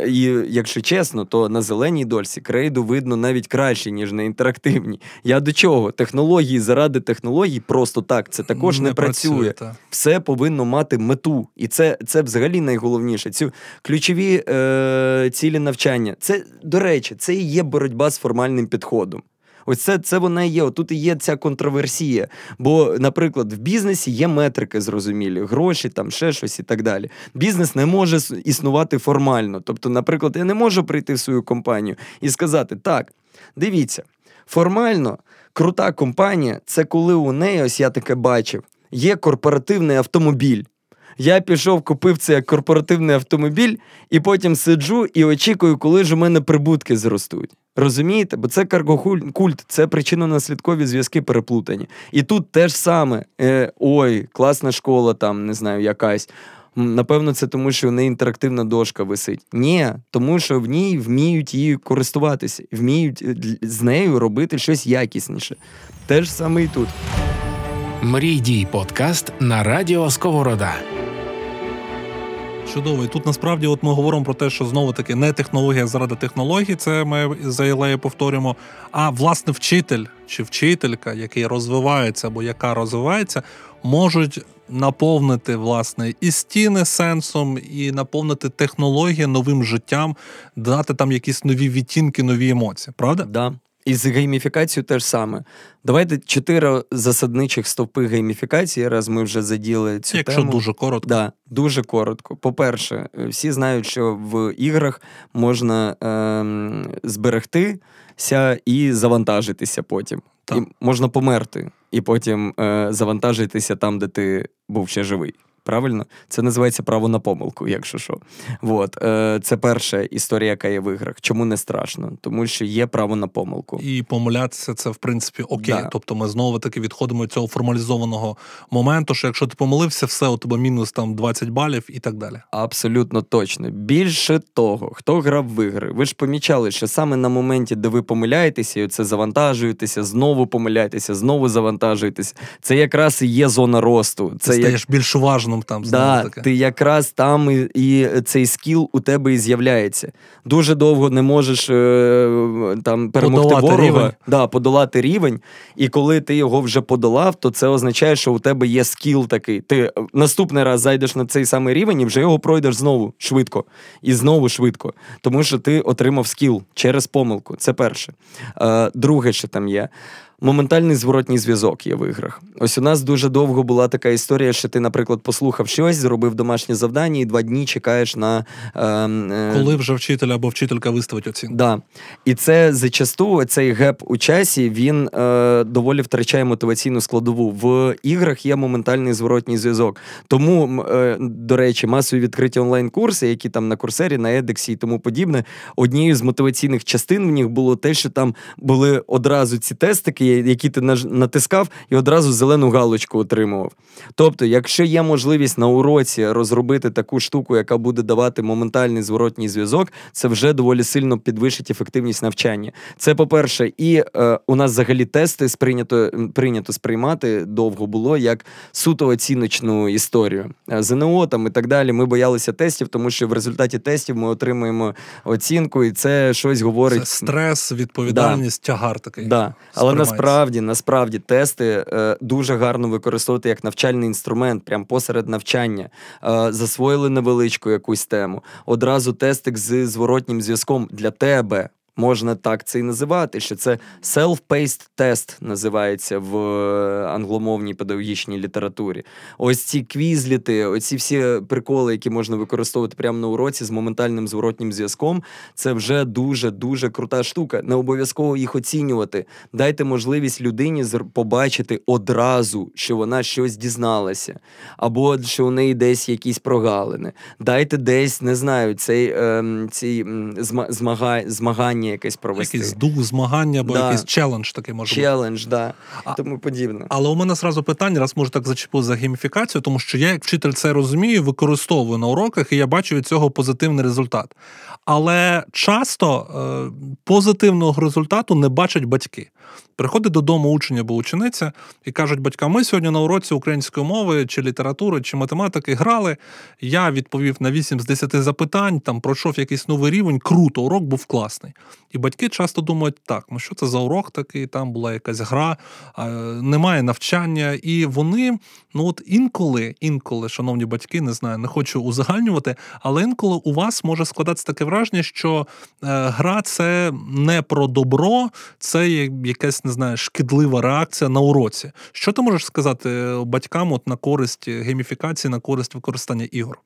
І якщо чесно, то на зеленій дольці крейду видно навіть краще, ніж на інтерактивній. Я до чого? Технології заради технологій просто так. Це також не, працює. працює. Все повинно мати мету. І це, це взагалі найголовніше. Ці ключові е, цілі навчання. Це, до речі, це і є боротьба з формальним підходом. Ось це, це вона є. Отут і є ця контроверсія. Бо, наприклад, в бізнесі є метрики зрозумілі, гроші, там ще щось і так далі. Бізнес не може існувати формально. Тобто, наприклад, я не можу прийти в свою компанію і сказати: так, дивіться, формально крута компанія це коли у неї, ось я таке бачив, є корпоративний автомобіль. Я пішов, купив цей корпоративний автомобіль, і потім сиджу і очікую, коли ж у мене прибутки зростуть. Розумієте? Бо це каргокульт, це причинно-наслідкові зв'язки переплутані. І тут теж саме: е, ой, класна школа, там не знаю, якась. Напевно, це тому, що в неї інтерактивна дошка висить. Ні, тому що в ній вміють її користуватися, вміють е, з нею робити щось якісніше. Те ж саме і тут. Мрій дій подкаст на радіо Сковорода. Чудово. І тут насправді от ми говоримо про те, що знову таки не технологія заради технологій, це ми за Ілею повторюємо. А власне вчитель чи вчителька, який розвивається або яка розвивається, можуть наповнити власне і стіни сенсом, і наповнити технології новим життям, дати там якісь нові відтінки, нові емоції. Правда? Да. І з гейміфікацією теж саме. Давайте чотири засадничих стовпи гейміфікації, раз ми вже заділи цю Якщо тему. дуже коротко. Да, дуже коротко. По-перше, е, всі знають, що в іграх можна ем, зберегтися і завантажитися потім. Так. І можна померти, і потім е, завантажитися там, де ти був ще живий. Правильно, це називається право на помилку, якщо що. От. Е, Це перша історія, яка є в іграх. Чому не страшно? Тому що є право на помилку. І помилятися це в принципі окей. Да. Тобто ми знову таки відходимо від цього формалізованого моменту, що якщо ти помилився, все у тебе мінус там 20 балів і так далі. Абсолютно точно. Більше того, хто грав в ігри, ви ж помічали, що саме на моменті, де ви помиляєтеся, і це завантажуєтеся, знову помиляєтеся, знову завантажуєтеся. Це якраз і є зона росту. Ти Це як... стаєш більш уважним там Да, таки. ти якраз там і, і цей скіл у тебе і з'являється. Дуже довго не можеш е, там перемогти Подолати ворога, рівень. Да, подолати рівень. І коли ти його вже подолав, то це означає, що у тебе є скіл такий. Ти наступний раз зайдеш на цей самий рівень і вже його пройдеш знову швидко. І знову швидко. Тому що ти отримав скіл через помилку. Це перше. Е, друге, що там є. Моментальний зворотній зв'язок є в іграх. Ось у нас дуже довго була така історія, що ти, наприклад, послухав щось, зробив домашнє завдання, і два дні чекаєш на е, е, Коли вже вчитель або вчителька виставить оцінку. Да. І це зачасту цей геп у часі він е, доволі втрачає мотиваційну складову. В іграх є моментальний зворотній зв'язок. Тому, е, до речі, масові відкриті онлайн-курси, які там на курсері, на едексі і тому подібне. Однією з мотиваційних частин в них було те, що там були одразу ці тестики, які ти натискав, і одразу зелену галочку отримував. Тобто, якщо є можливість на уроці розробити таку штуку, яка буде давати моментальний зворотній зв'язок, це вже доволі сильно підвищить ефективність навчання. Це по-перше, і е, у нас взагалі тести сприйнято, прийнято сприймати довго було як суто оціночну історію. Е, ЗНО там і так далі. Ми боялися тестів, тому що в результаті тестів ми отримуємо оцінку, і це щось говорить. Це стрес, відповідальність, тягар такий. Да. Але сприймається. Насправді, насправді тести е, дуже гарно використовувати як навчальний інструмент, прям посеред навчання. Е, засвоїли невеличку якусь тему. Одразу тестик з зворотнім зв'язком для тебе. Можна так це і називати, що це self-paced тест називається в е, англомовній педагогічній літературі. Ось ці квізліти, оці всі приколи, які можна використовувати прямо на уроці з моментальним зворотнім зв'язком, це вже дуже дуже крута штука. Не обов'язково їх оцінювати. Дайте можливість людині побачити одразу, що вона щось дізналася, або що у неї десь якісь прогалини. Дайте десь, не знаю, цей ем, ці змага, змагання якесь провести. Якийсь дух змагання або Да. якийсь челендж такий може бути. Челендж, да, А- тому подібне. Але у мене зразу питання, раз може так зачепив за гейміфікацію, тому що я, як вчитель, це розумію, використовую на уроках, і я бачу від цього позитивний результат. Але часто е, позитивного результату не бачать батьки. Приходить додому учень або учениця і кажуть батькам: ми сьогодні на уроці української мови, чи літератури, чи математики грали. Я відповів на 8 з 10 запитань, там пройшов якийсь новий рівень. Круто, урок був класний. І батьки часто думають, так, ну що це за урок такий, там була якась гра, е, немає навчання. І вони, ну от інколи, інколи, шановні батьки, не знаю, не хочу узагальнювати, але інколи у вас може складатися таке враження, що е, гра це не про добро, це якась, не знаю, шкідлива реакція на уроці. Що ти можеш сказати батькам от на користь гейміфікації, на користь використання ігор?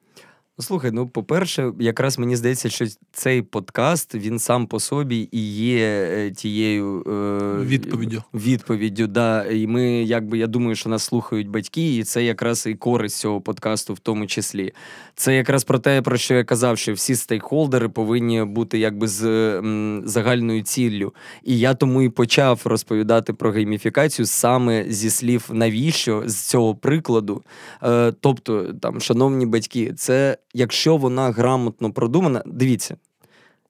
Слухай, ну по-перше, якраз мені здається, що цей подкаст він сам по собі і є е, тією е, Відповіддю. Відповіддю, да. І ми, якби я думаю, що нас слухають батьки, і це якраз і користь цього подкасту, в тому числі. Це якраз про те, про що я казав, що всі стейкхолдери повинні бути якби з м, загальною ціллю. І я тому і почав розповідати про гейміфікацію саме зі слів навіщо з цього прикладу. Е, тобто, там, шановні батьки, це якщо вона грамотно продумана, дивіться,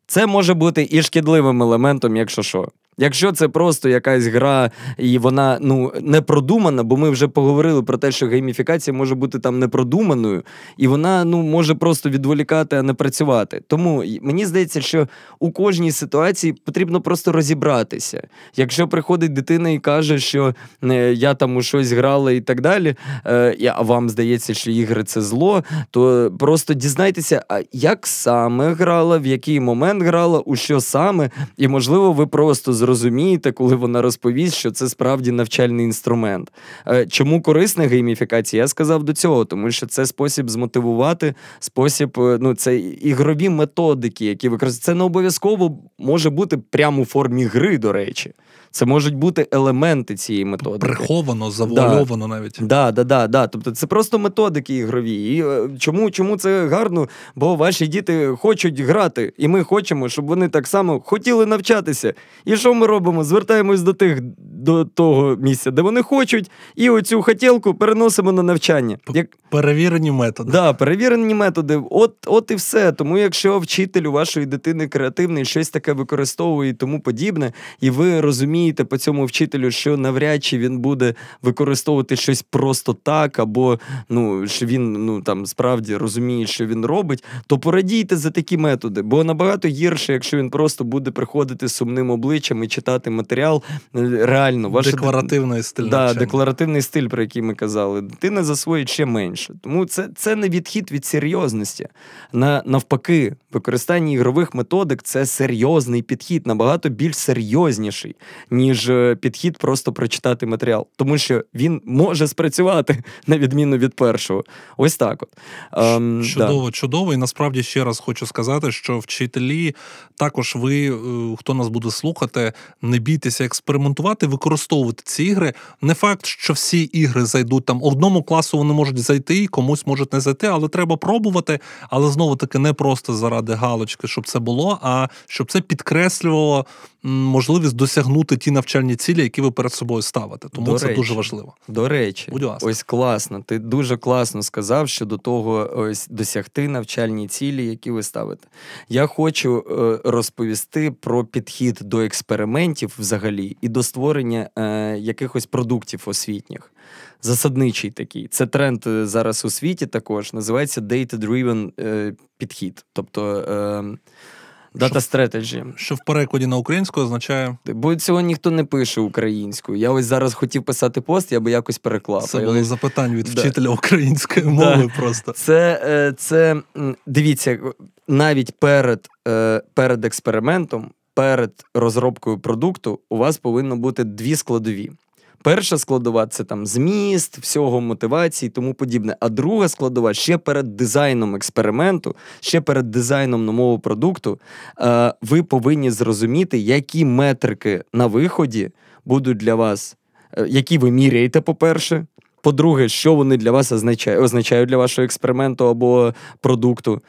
це може бути і шкідливим елементом, якщо що. Якщо це просто якась гра, і вона ну не продумана, бо ми вже поговорили про те, що гейміфікація може бути там непродуманою, і вона ну може просто відволікати, а не працювати. Тому мені здається, що у кожній ситуації потрібно просто розібратися. Якщо приходить дитина і каже, що е, я там у щось грала і так далі, е, а вам здається, що ігри це зло, то просто дізнайтеся, як саме грала, в який момент грала, у що саме, і можливо, ви просто зрозумієте, коли вона розповість, що це справді навчальний інструмент. Е, чому корисна гейміфікація? Я сказав до цього, тому що це спосіб змотивувати, спосіб, е, ну це ігрові методики, які використовують. Це не обов'язково може бути прямо у формі гри, до речі. Це можуть бути елементи цієї методики. Приховано, завуальовано да. навіть. Да, да, да, да. Тобто це просто методики ігрові. І е, чому чому це гарно? Бо ваші діти хочуть грати, і ми хочемо, щоб вони так само хотіли навчатися. І що ми робимо? Звертаємось до тих до того місця, де вони хочуть, і оцю хотілку переносимо на навчання. Як... Перевірені методи. Да, перевірені методи. От от і все. Тому, якщо вчитель у вашої дитини креативний, щось таке використовує і тому подібне, і ви розумієте по цьому вчителю, що навряд чи він буде використовувати щось просто так, або ну, що він ну там справді розуміє, що він робить, то порадійте за такі методи, бо набагато гірше, якщо він просто буде приходити з сумним обличчям і читати матеріал. Е, реально, ваше декларативний стиль. Да, декларативний стиль, про який ми казали, дитина засвоїть ще менше. Тому це це не відхід від серйозності. На, Навпаки, використання ігрових методик це серйозний підхід, набагато більш серйозніший, ніж е, підхід просто прочитати матеріал. Тому що він може спрацювати [laughs] на відміну від першого. Ось так. от. Ем, Чудово, да. чудово. І насправді ще раз хочу сказати, що вчителі також ви, е, хто нас буде слухати, не бійтеся експериментувати, використовувати ці ігри. Не факт, що всі ігри зайдуть там. Одному класу вони можуть зайти, комусь можуть не зайти, але треба пробувати. Але знову таки не просто заради галочки, щоб це було, а щоб це підкреслювало можливість досягнути ті навчальні цілі, які ви перед собою ставите. Тому До це речі. дуже важливо. До речі, Будь ласка. ось класно. Ти дуже класно сказав щодо того, ось досягти навчальні цілі, які ви ставите. Я хочу е, розповісти про підхід до експериментів взагалі і до створення е, якихось продуктів освітніх. Засадничий такий. Це тренд е, зараз у світі також. Називається data-driven е, підхід. Тобто. Data Strategy. Що в перекладі на українську означає. Бо цього ніхто не пише українською. Я ось зараз хотів писати пост, я би якось переклав. Це було запитання від да. вчителя української мови. Да. Просто це е, це дивіться, навіть перед, е, перед експериментом, перед розробкою продукту, у вас повинно бути дві складові. Перша складова це там зміст, всього мотивації і тому подібне. А друга складова ще перед дизайном експерименту, ще перед дизайном нового продукту, е, ви повинні зрозуміти, які метрики на виході будуть для вас, е, які ви міряєте, по-перше. По-друге, що вони для вас означають, означають для вашого експерименту або продукту.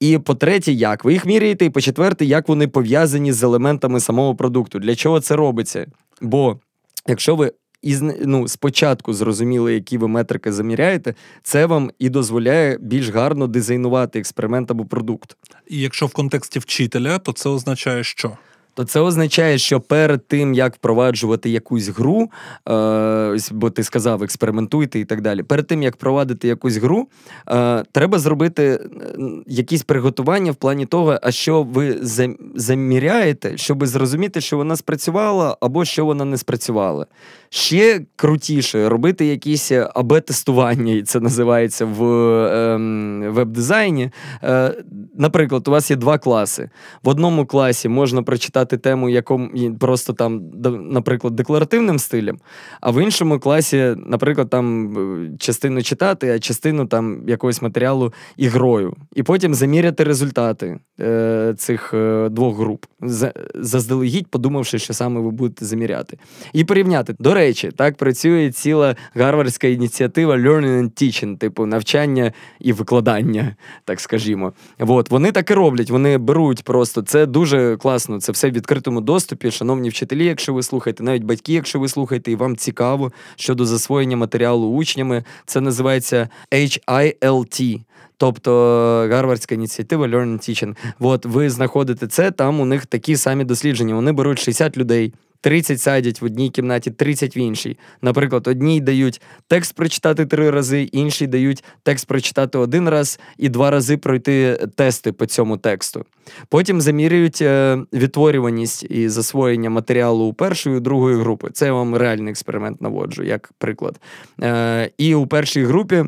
І по-третє, як ви їх міряєте, і по-четверте, як вони пов'язані з елементами самого продукту. Для чого це робиться? Бо якщо ви і ну, спочатку зрозуміли, які ви метрики заміряєте, це вам і дозволяє більш гарно дизайнувати експеримент або продукт. І якщо в контексті вчителя, то це означає, що то це означає, що перед тим як впроваджувати якусь гру, е, бо ти сказав, експериментуйте і так далі. Перед тим як провадити якусь гру, е, треба зробити е, якісь приготування в плані того, а що ви заміряєте, щоб зрозуміти, що вона спрацювала або що вона не спрацювала. Ще крутіше робити якісь АБ-тестування, і це називається в е, веб-дизайні. Е, Наприклад, у вас є два класи. В одному класі можна прочитати тему, якому просто там, наприклад, декларативним стилем, а в іншому класі, наприклад, там е, частину читати, а частину там якогось матеріалу ігрою. І потім заміряти результати е, цих е, двох груп, заздалегідь, подумавши, що саме ви будете заміряти. І порівняти. До речі, так працює ціла гарвардська ініціатива Learning and Teaching, типу навчання і викладання, так скажімо. От, Вони так і роблять, вони беруть просто. Це дуже класно, це все в відкритому доступі. Шановні вчителі, якщо ви слухаєте, навіть батьки, якщо ви слухаєте, і вам цікаво щодо засвоєння матеріалу учнями, це називається HILT. Тобто гарвардська ініціатива Learn and Teaching. От ви знаходите це, там у них такі самі дослідження. Вони беруть 60 людей. 30 садять в одній кімнаті, 30 в іншій. Наприклад, одній дають текст прочитати три рази, іншій дають текст прочитати один раз і два рази пройти тести по цьому тексту. Потім замірюють е, відтворюваність і засвоєння матеріалу у першої і другої групи. Це я вам реальний експеримент наводжу, як приклад. Е, і у першій групі.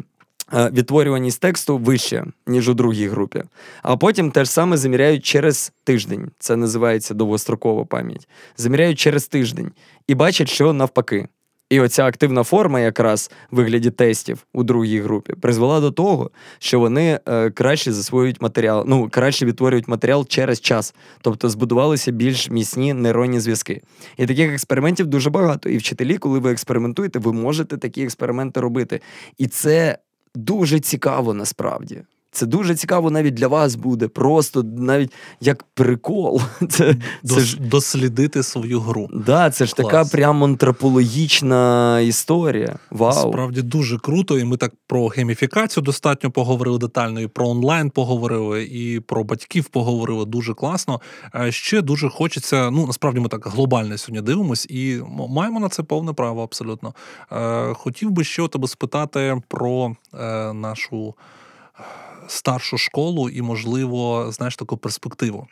Е, відтворюваність тексту вища, ніж у другій групі. А потім те ж саме заміряють через тиждень. Це називається довгострокова пам'ять. Заміряють через тиждень і бачать, що навпаки. І оця активна форма, якраз в вигляді тестів у другій групі, призвела до того, що вони е, краще засвоюють матеріал, ну краще відтворюють матеріал через час, тобто збудувалися більш міцні нейронні зв'язки. І таких експериментів дуже багато. І вчителі, коли ви експериментуєте, ви можете такі експерименти робити. І це дуже цікаво насправді. Це дуже цікаво навіть для вас буде, просто навіть як прикол. [laughs] Це, це ж дослідити свою гру. Да, Це ж Клас. така прям антропологічна історія. Вау. Справді дуже круто. І ми так про гейміфікацію достатньо поговорили детально, і про онлайн поговорили, і про батьків поговорили дуже класно. Ще дуже хочеться. Ну насправді ми так глобально сьогодні дивимось, і маємо на це повне право абсолютно. Е, хотів би ще тебе спитати про е, нашу старшу школу і, можливо, знаєш таку перспективу.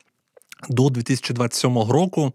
До 2027 року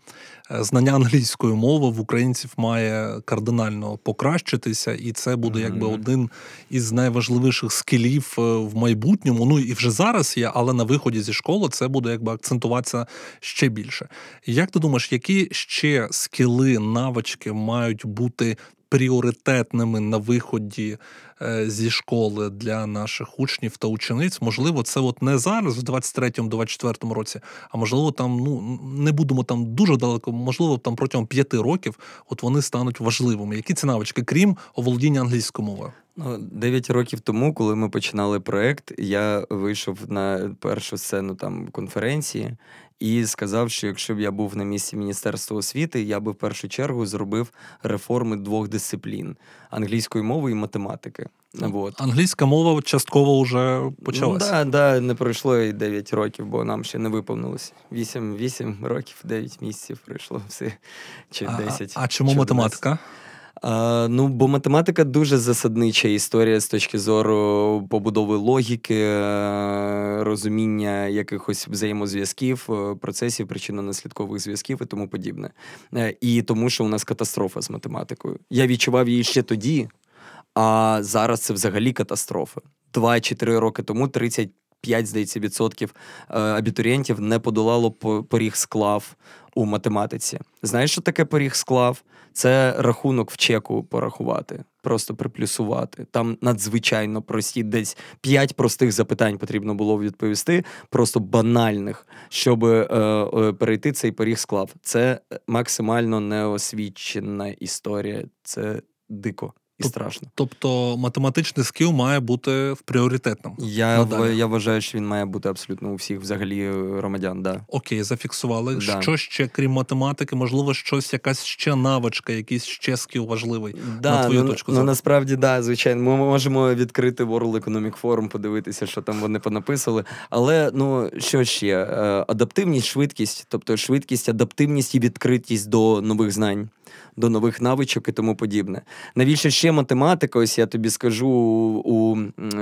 е, знання англійської мови в українців має кардинально покращитися, і це буде якби один із найважливіших скілів е, в майбутньому. Ну і вже зараз є, але на виході зі школи це буде якби акцентуватися ще більше. Як ти думаєш, які ще скіли, навички мають бути пріоритетними на виході е, зі школи для наших учнів та учениць. Можливо, це от не зараз, в 23-24 році, а можливо, там ну не будемо там дуже далеко, можливо, там протягом п'яти років от вони стануть важливими. Які ці навички, крім оволодіння англійською мовою? Ну, дев'ять років тому, коли ми починали проект, я вийшов на першу сцену там конференції і сказав, що якщо б я був на місці Міністерства освіти, я би в першу чергу зробив реформи двох дисциплін англійської мови і математики. Вот. Англійська мова частково вже почалася. Так, ну, да, да, не пройшло і 9 років, бо нам ще не виповнилося. 8 8 років, 9 місяців пройшло [laughs] все. Чи 10. А, а чому математика? А, Ну, бо математика дуже засаднича історія з точки зору побудови логіки, е, розуміння якихось взаємозв'язків, е, процесів, причинно-наслідкових зв'язків і тому подібне. Е, і тому, що у нас катастрофа з математикою. Я відчував її ще тоді, а зараз це взагалі катастрофа. Два чи три роки тому 30 5, здається, відсотків абітурієнтів не подолало поріг склав у математиці. Знаєш, що таке поріг склав? Це рахунок в чеку порахувати, просто приплюсувати. Там надзвичайно прості, десь п'ять простих запитань потрібно було відповісти, просто банальних, щоб е, е, перейти цей поріг склав. Це максимально неосвічена історія. Це дико і страшно. Тобто математичний скіл має бути в пріоритетному. Я в, я вважаю, що він має бути абсолютно у всіх взагалі е, громадян. Да. Окей, зафіксували. Да. Що ще, крім математики, можливо, щось, якась ще навичка, якийсь ще скіл важливий. Да, на твою ну, точку ну, насправді, да, звичайно. Ми можемо відкрити World Economic Forum, подивитися, що там вони понаписали. Але ну що ще? Е, адаптивність, швидкість, тобто швидкість, адаптивність і відкритість до нових знань до нових навичок і тому подібне. Навіщо ще математика? Ось я тобі скажу, у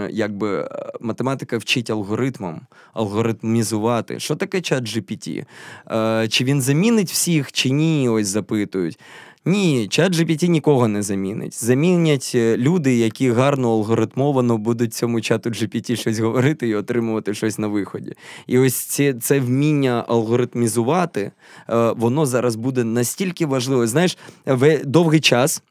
якби математика вчить алгоритмам, алгоритмізувати. Що таке чат GPT? Е, Чи він замінить всіх, чи ні? Ось запитують. Ні, чат GPT нікого не замінить. Замінять е, люди, які гарно алгоритмовано будуть цьому чату GPT щось говорити і отримувати щось на виході. І ось це це вміння алгоритмізувати, е, воно зараз буде настільки важливо. Знаєш, довгий час.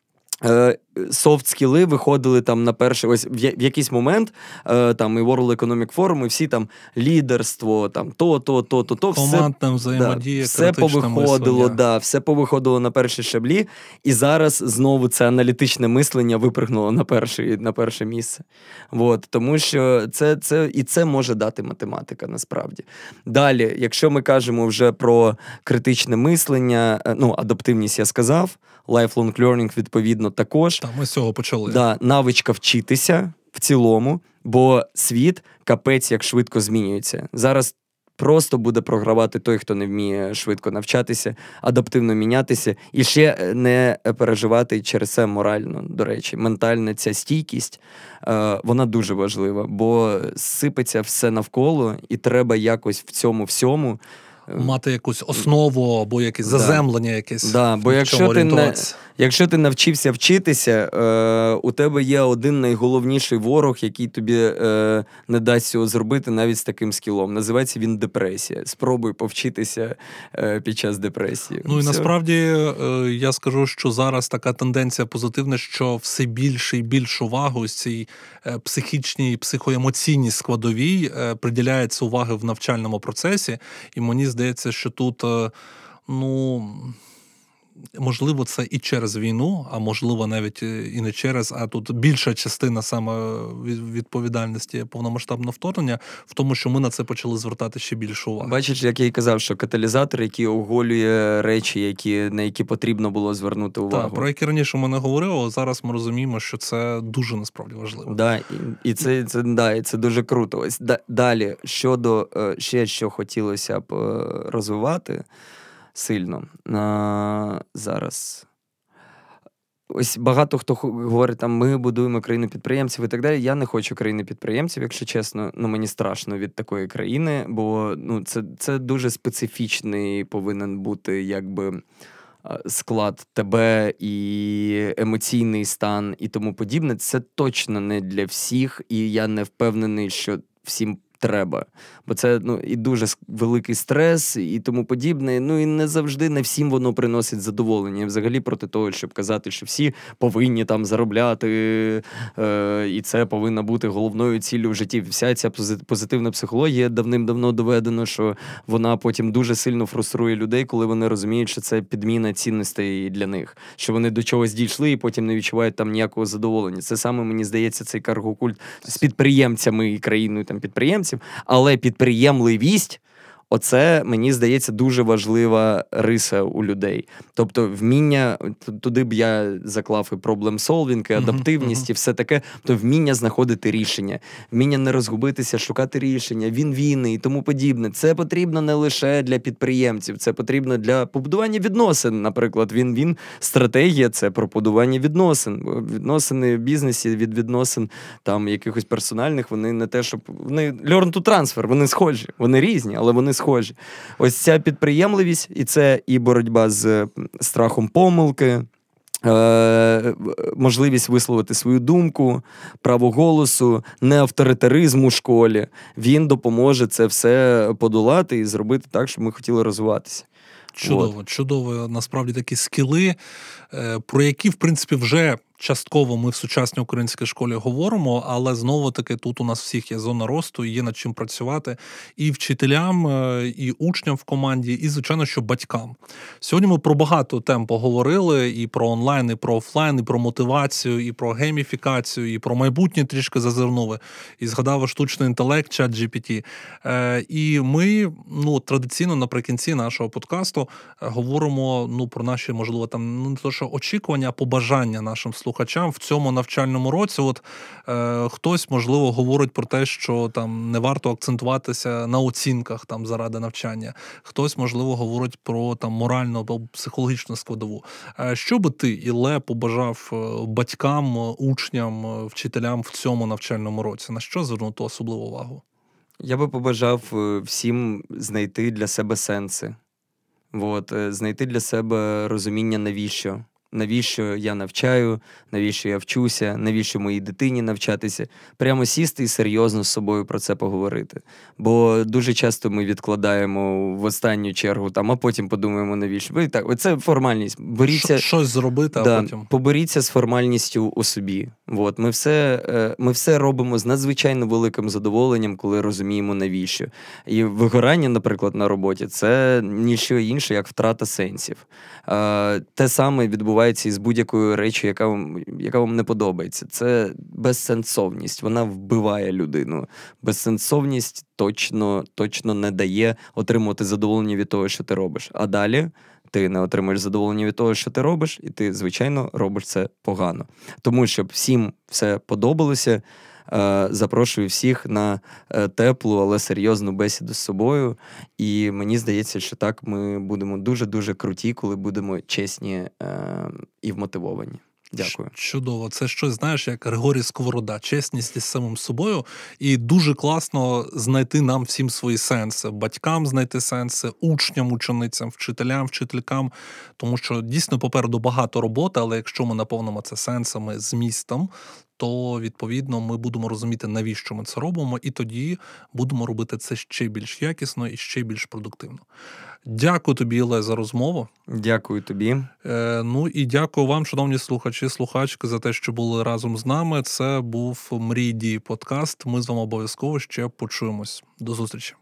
Софт скіли виходили там на перший, ось в якийсь момент е, там і World Economic Forum, і всі там лідерство, там то, то, то, то, то все взаємодія, да, все повиходило, да, все повиходило на перші шаблі, і зараз знову це аналітичне мислення випрыгнуло на перше, на перше місце. От, тому що це, це і це може дати математика насправді. Далі, якщо ми кажемо вже про критичне мислення, е, ну адаптивність я сказав, lifelong learning відповідно також. Так, ми з цього почали. Да, Навичка вчитися в цілому, бо світ капець як швидко змінюється. Зараз просто буде програвати той, хто не вміє швидко навчатися, адаптивно мінятися і ще е, не переживати через це морально. До речі, ментальна ця стійкість е, вона дуже важлива, бо сипеться все навколо, і треба якось в цьому всьому мати якусь основу або якесь заземлення, якесь да, бо якщо ти не якщо ти навчився вчитися, е, у тебе є один найголовніший ворог, який тобі е, не дасть цього зробити навіть з таким скілом. Називається він депресія. Спробуй повчитися е, під час депресії. Ну і Все. насправді е, я скажу, що зараз така тенденція позитивна, що все більше і більше уваги ось цій е, психічній, психоемоційній складовій е, приділяється уваги в навчальному процесі, і мені здається, що тут ну. Можливо, це і через війну, а можливо, навіть е, і не через, а тут більша частина саме відповідальності повномасштабного вторгнення в тому, що ми на це почали звертати ще більше уваги. Бачиш, як я і казав, що каталізатор, який оголює речі, які на які потрібно було звернути увагу. Так, про які раніше ми не говорили, зараз ми розуміємо, що це дуже насправді важливо. Да, І і це це, да, і це дуже круто. Ось далі щодо е, ще що хотілося б е, розвивати сильно а, зараз. Ось багато хто говорить, там ми будуємо країну підприємців і так далі. Я не хочу країни підприємців, якщо чесно. Ну мені страшно від такої країни, бо ну це це дуже специфічний повинен бути якби склад тебе і емоційний стан і тому подібне. Це точно не для всіх, і я не впевнений, що всім треба. Бо це ну, і дуже великий стрес, і тому подібне. Ну і не завжди не всім воно приносить задоволення. Взагалі проти того, щоб казати, що всі повинні там заробляти, е, і це повинна бути головною ціллю в житті. Вся ця позитивна психологія давним-давно доведено, що вона потім дуже сильно фруструє людей, коли вони розуміють, що це підміна цінностей для них, що вони до чогось дійшли і потім не відчувають там ніякого задоволення. Це саме мені здається, цей каргокульт з підприємцями і країною там підприємців українців, але підприємливість Оце мені здається дуже важлива риса у людей. Тобто, вміння туди б я заклав і проблем солвінг, і адаптивність, і все таке, то вміння знаходити рішення, вміння не розгубитися, шукати рішення, він війни і тому подібне. Це потрібно не лише для підприємців, це потрібно для побудування відносин. Наприклад, він він стратегія це про побудування відносин. Відносини в бізнесі від відносин там якихось персональних. Вони не те, щоб вони learn to transfer, вони схожі, вони різні, але вони схожі схожі. Ось ця підприємливість, і це і боротьба з страхом помилки. Е, можливість висловити свою думку, право голосу, не авторитаризм у школі. Він допоможе це все подолати і зробити так, щоб ми хотіли розвиватися. Чудово, От. чудово. Насправді такі скіли, е, про які, в принципі, вже частково ми в сучасній українській школі говоримо, але знову таки тут у нас всіх є зона росту, є над чим працювати і вчителям, е, і учням в команді, і звичайно, що батькам. Сьогодні ми про багато тем поговорили: і про онлайн, і про офлайн, і про мотивацію, і про гейміфікацію, і про майбутнє трішки зазирнули. І згадав штучний інтелект, чат GPT. Е, І ми ну традиційно наприкінці нашого подкасту е, говоримо ну про наші, можливо, там ну не то, що очікування, а побажання нашим слухачам слухачам в цьому навчальному році. От е, хтось можливо говорить про те, що там не варто акцентуватися на оцінках там заради навчання. Хтось, можливо, говорить про там моральну або психологічну складову. Е, що би ти, Іле, побажав е, батькам, учням, е, вчителям в цьому навчальному році? На що звернути особливу увагу? Я би побажав е, всім знайти для себе сенси. От, знайти для себе розуміння, навіщо навіщо я навчаю, навіщо я вчуся, навіщо моїй дитині навчатися. Прямо сісти і серйозно з собою про це поговорити. Бо дуже часто ми відкладаємо в останню чергу, там, а потім подумаємо, навіщо. Ви так, Це формальність. Боріться, Щось зробити, а да, потім. Поборіться з формальністю у собі. От, Ми все е, ми все робимо з надзвичайно великим задоволенням, коли розуміємо, навіщо. І вигорання, наприклад, на роботі це ніщо інше, як втрата сенсів. Те саме відбувається із будь-якою речі, яка вам яка вам не подобається. Це безсенсовність. Вона вбиває людину. Безсенсовність точно, точно не дає отримувати задоволення від того, що ти робиш. А далі. Ти не отримаєш задоволення від того, що ти робиш, і ти, звичайно, робиш це погано. Тому щоб всім все подобалося, запрошую всіх на е, теплу, але серйозну бесіду з собою. І мені здається, що так ми будемо дуже дуже круті, коли будемо чесні е, і вмотивовані. Дякую. Чудово, це щось знаєш, як Григорій Сковорода, чесність із самим собою, і дуже класно знайти нам всім свої сенси, батькам знайти сенси, учням, ученицям, вчителям, вчителькам, тому що дійсно попереду багато роботи, але якщо ми наповнимо це сенсами, змістом, то відповідно ми будемо розуміти, навіщо ми це робимо, і тоді будемо робити це ще більш якісно і ще більш продуктивно. Дякую тобі, Іле, за розмову. Дякую тобі. Е, ну і дякую вам, шановні слухачі, слухачки, за те, що були разом з нами. Це був Мрій дії подкаст. Ми з вами обов'язково ще почуємось. До зустрічі.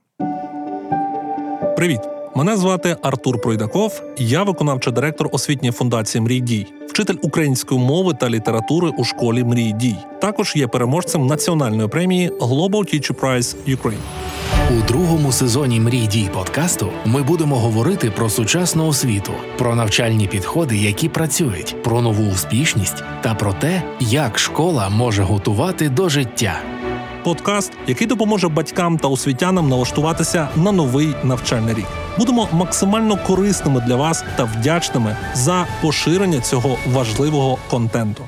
Привіт! Мене звати Артур Пройдаков. Я виконавчий директор освітньої фундації Мрій дій, вчитель української мови та літератури у школі Мрій дій. Також є переможцем національної премії Global Teacher Prize Ukraine. У другому сезоні Мрій дій подкасту ми будемо говорити про сучасну освіту, про навчальні підходи, які працюють, про нову успішність та про те, як школа може готувати до життя. Подкаст, який допоможе батькам та освітянам налаштуватися на новий навчальний рік. Будемо максимально корисними для вас та вдячними за поширення цього важливого контенту.